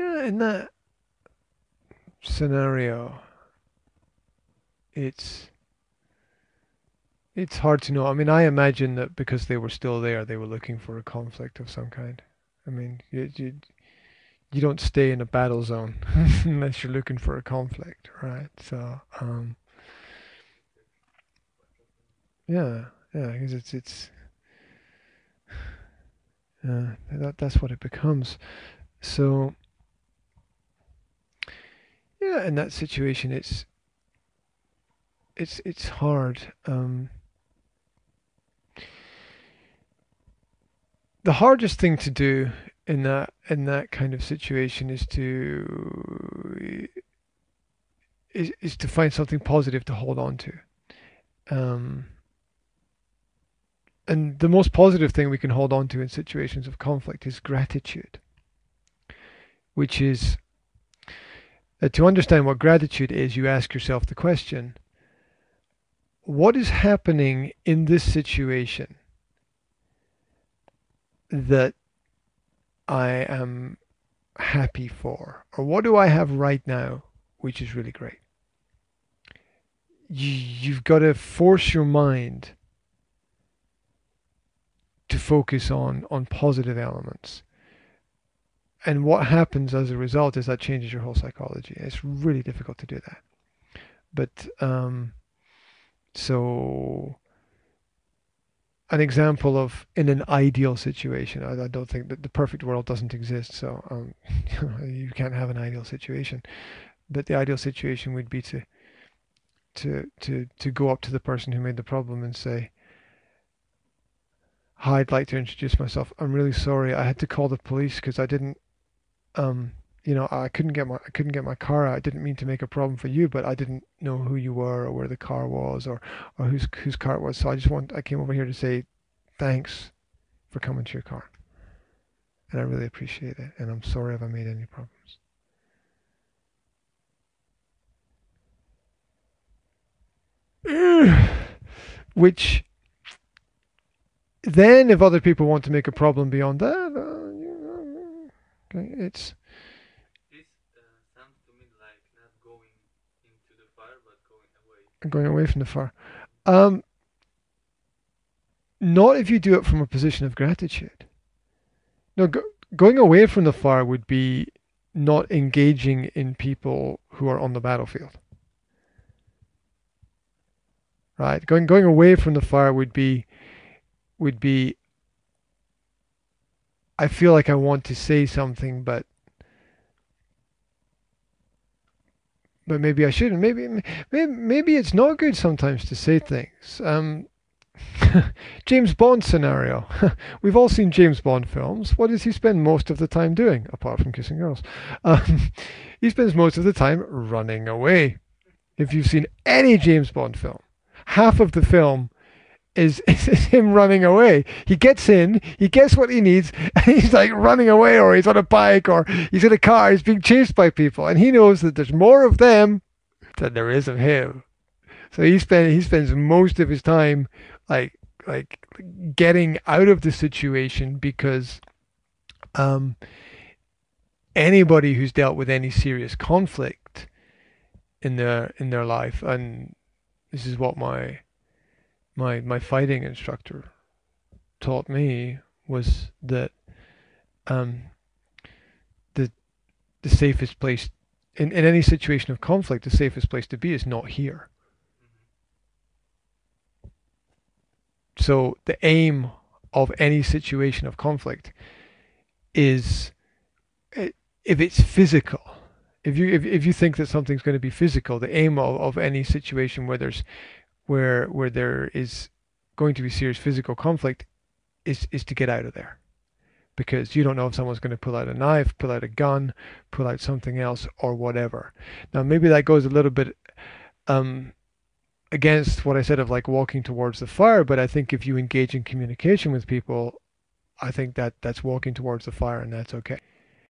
Yeah, in that scenario, it's it's hard to know. I mean, I imagine that because they were still there, they were looking for a conflict of some kind. I mean, you you, you don't stay in a battle zone unless you're looking for a conflict, right? So, um, yeah, yeah, because it's it's uh, that that's what it becomes. So, yeah, in that situation, it's it's it's hard. Um, the hardest thing to do in that in that kind of situation is to is, is to find something positive to hold on to. Um, and the most positive thing we can hold on to in situations of conflict is gratitude, which is uh, to understand what gratitude is, you ask yourself the question what is happening in this situation that I am happy for? Or what do I have right now which is really great? You, you've got to force your mind to focus on on positive elements. And what happens as a result is that changes your whole psychology. It's really difficult to do that. But um, so an example of in an ideal situation. I, I, don't think that the perfect world doesn't exist, so um, you can't have an ideal situation. But the ideal situation would be to to to to go up to the person who made the problem and say, "Hi, I'd like to introduce myself. I'm really sorry. I had to call the police because I didn't um, you know, I couldn't get my I couldn't get my car out. I didn't mean to make a problem for you, but I didn't know who you were or where the car was or or whose whose car it was. So I just want I came over here to say thanks for coming to your car. And I really appreciate it. And I'm sorry if I made any problems. Which then if other people want to make a problem beyond that, Okay, it's. This uh, sounds to me like not going into the fire, but going away. Going away from the fire. Um, not if you do it from a position of gratitude. No, go, going away from the fire would be not engaging in people who are on the battlefield. Right? Going going away from the fire would be would be I feel like I want to say something, but but maybe I shouldn't. Maybe maybe maybe it's not good sometimes to say things. Um, James Bond scenario. We've all seen James Bond films. What does he spend most of the time doing, apart from kissing girls? Um, he spends most of the time running away. If you've seen any James Bond film, half of the film is, is him running away. He gets in, he gets what he needs, and he's like running away, or he's on a bike, or he's in a car, he's being chased by people, and he knows that there's more of them than there is of him. So he spend he spends most of his time like like getting out of the situation because um anybody who's dealt with any serious conflict in their in their life and this is what my my my fighting instructor taught me was that um, the the safest place in, in any situation of conflict, the safest place to be is not here. So the aim of any situation of conflict is eh, if it's physical if you if, if you think that something's going to be physical the aim of, of any situation where there's where where there is going to be serious physical conflict is is to get out of there because you don't know if someone's going to pull out a knife, pull out a gun, pull out something else or whatever. Now maybe that goes a little bit um, against what I said of like walking towards the fire, but I think if you engage in communication with people, I think that that's walking towards the fire and that's okay.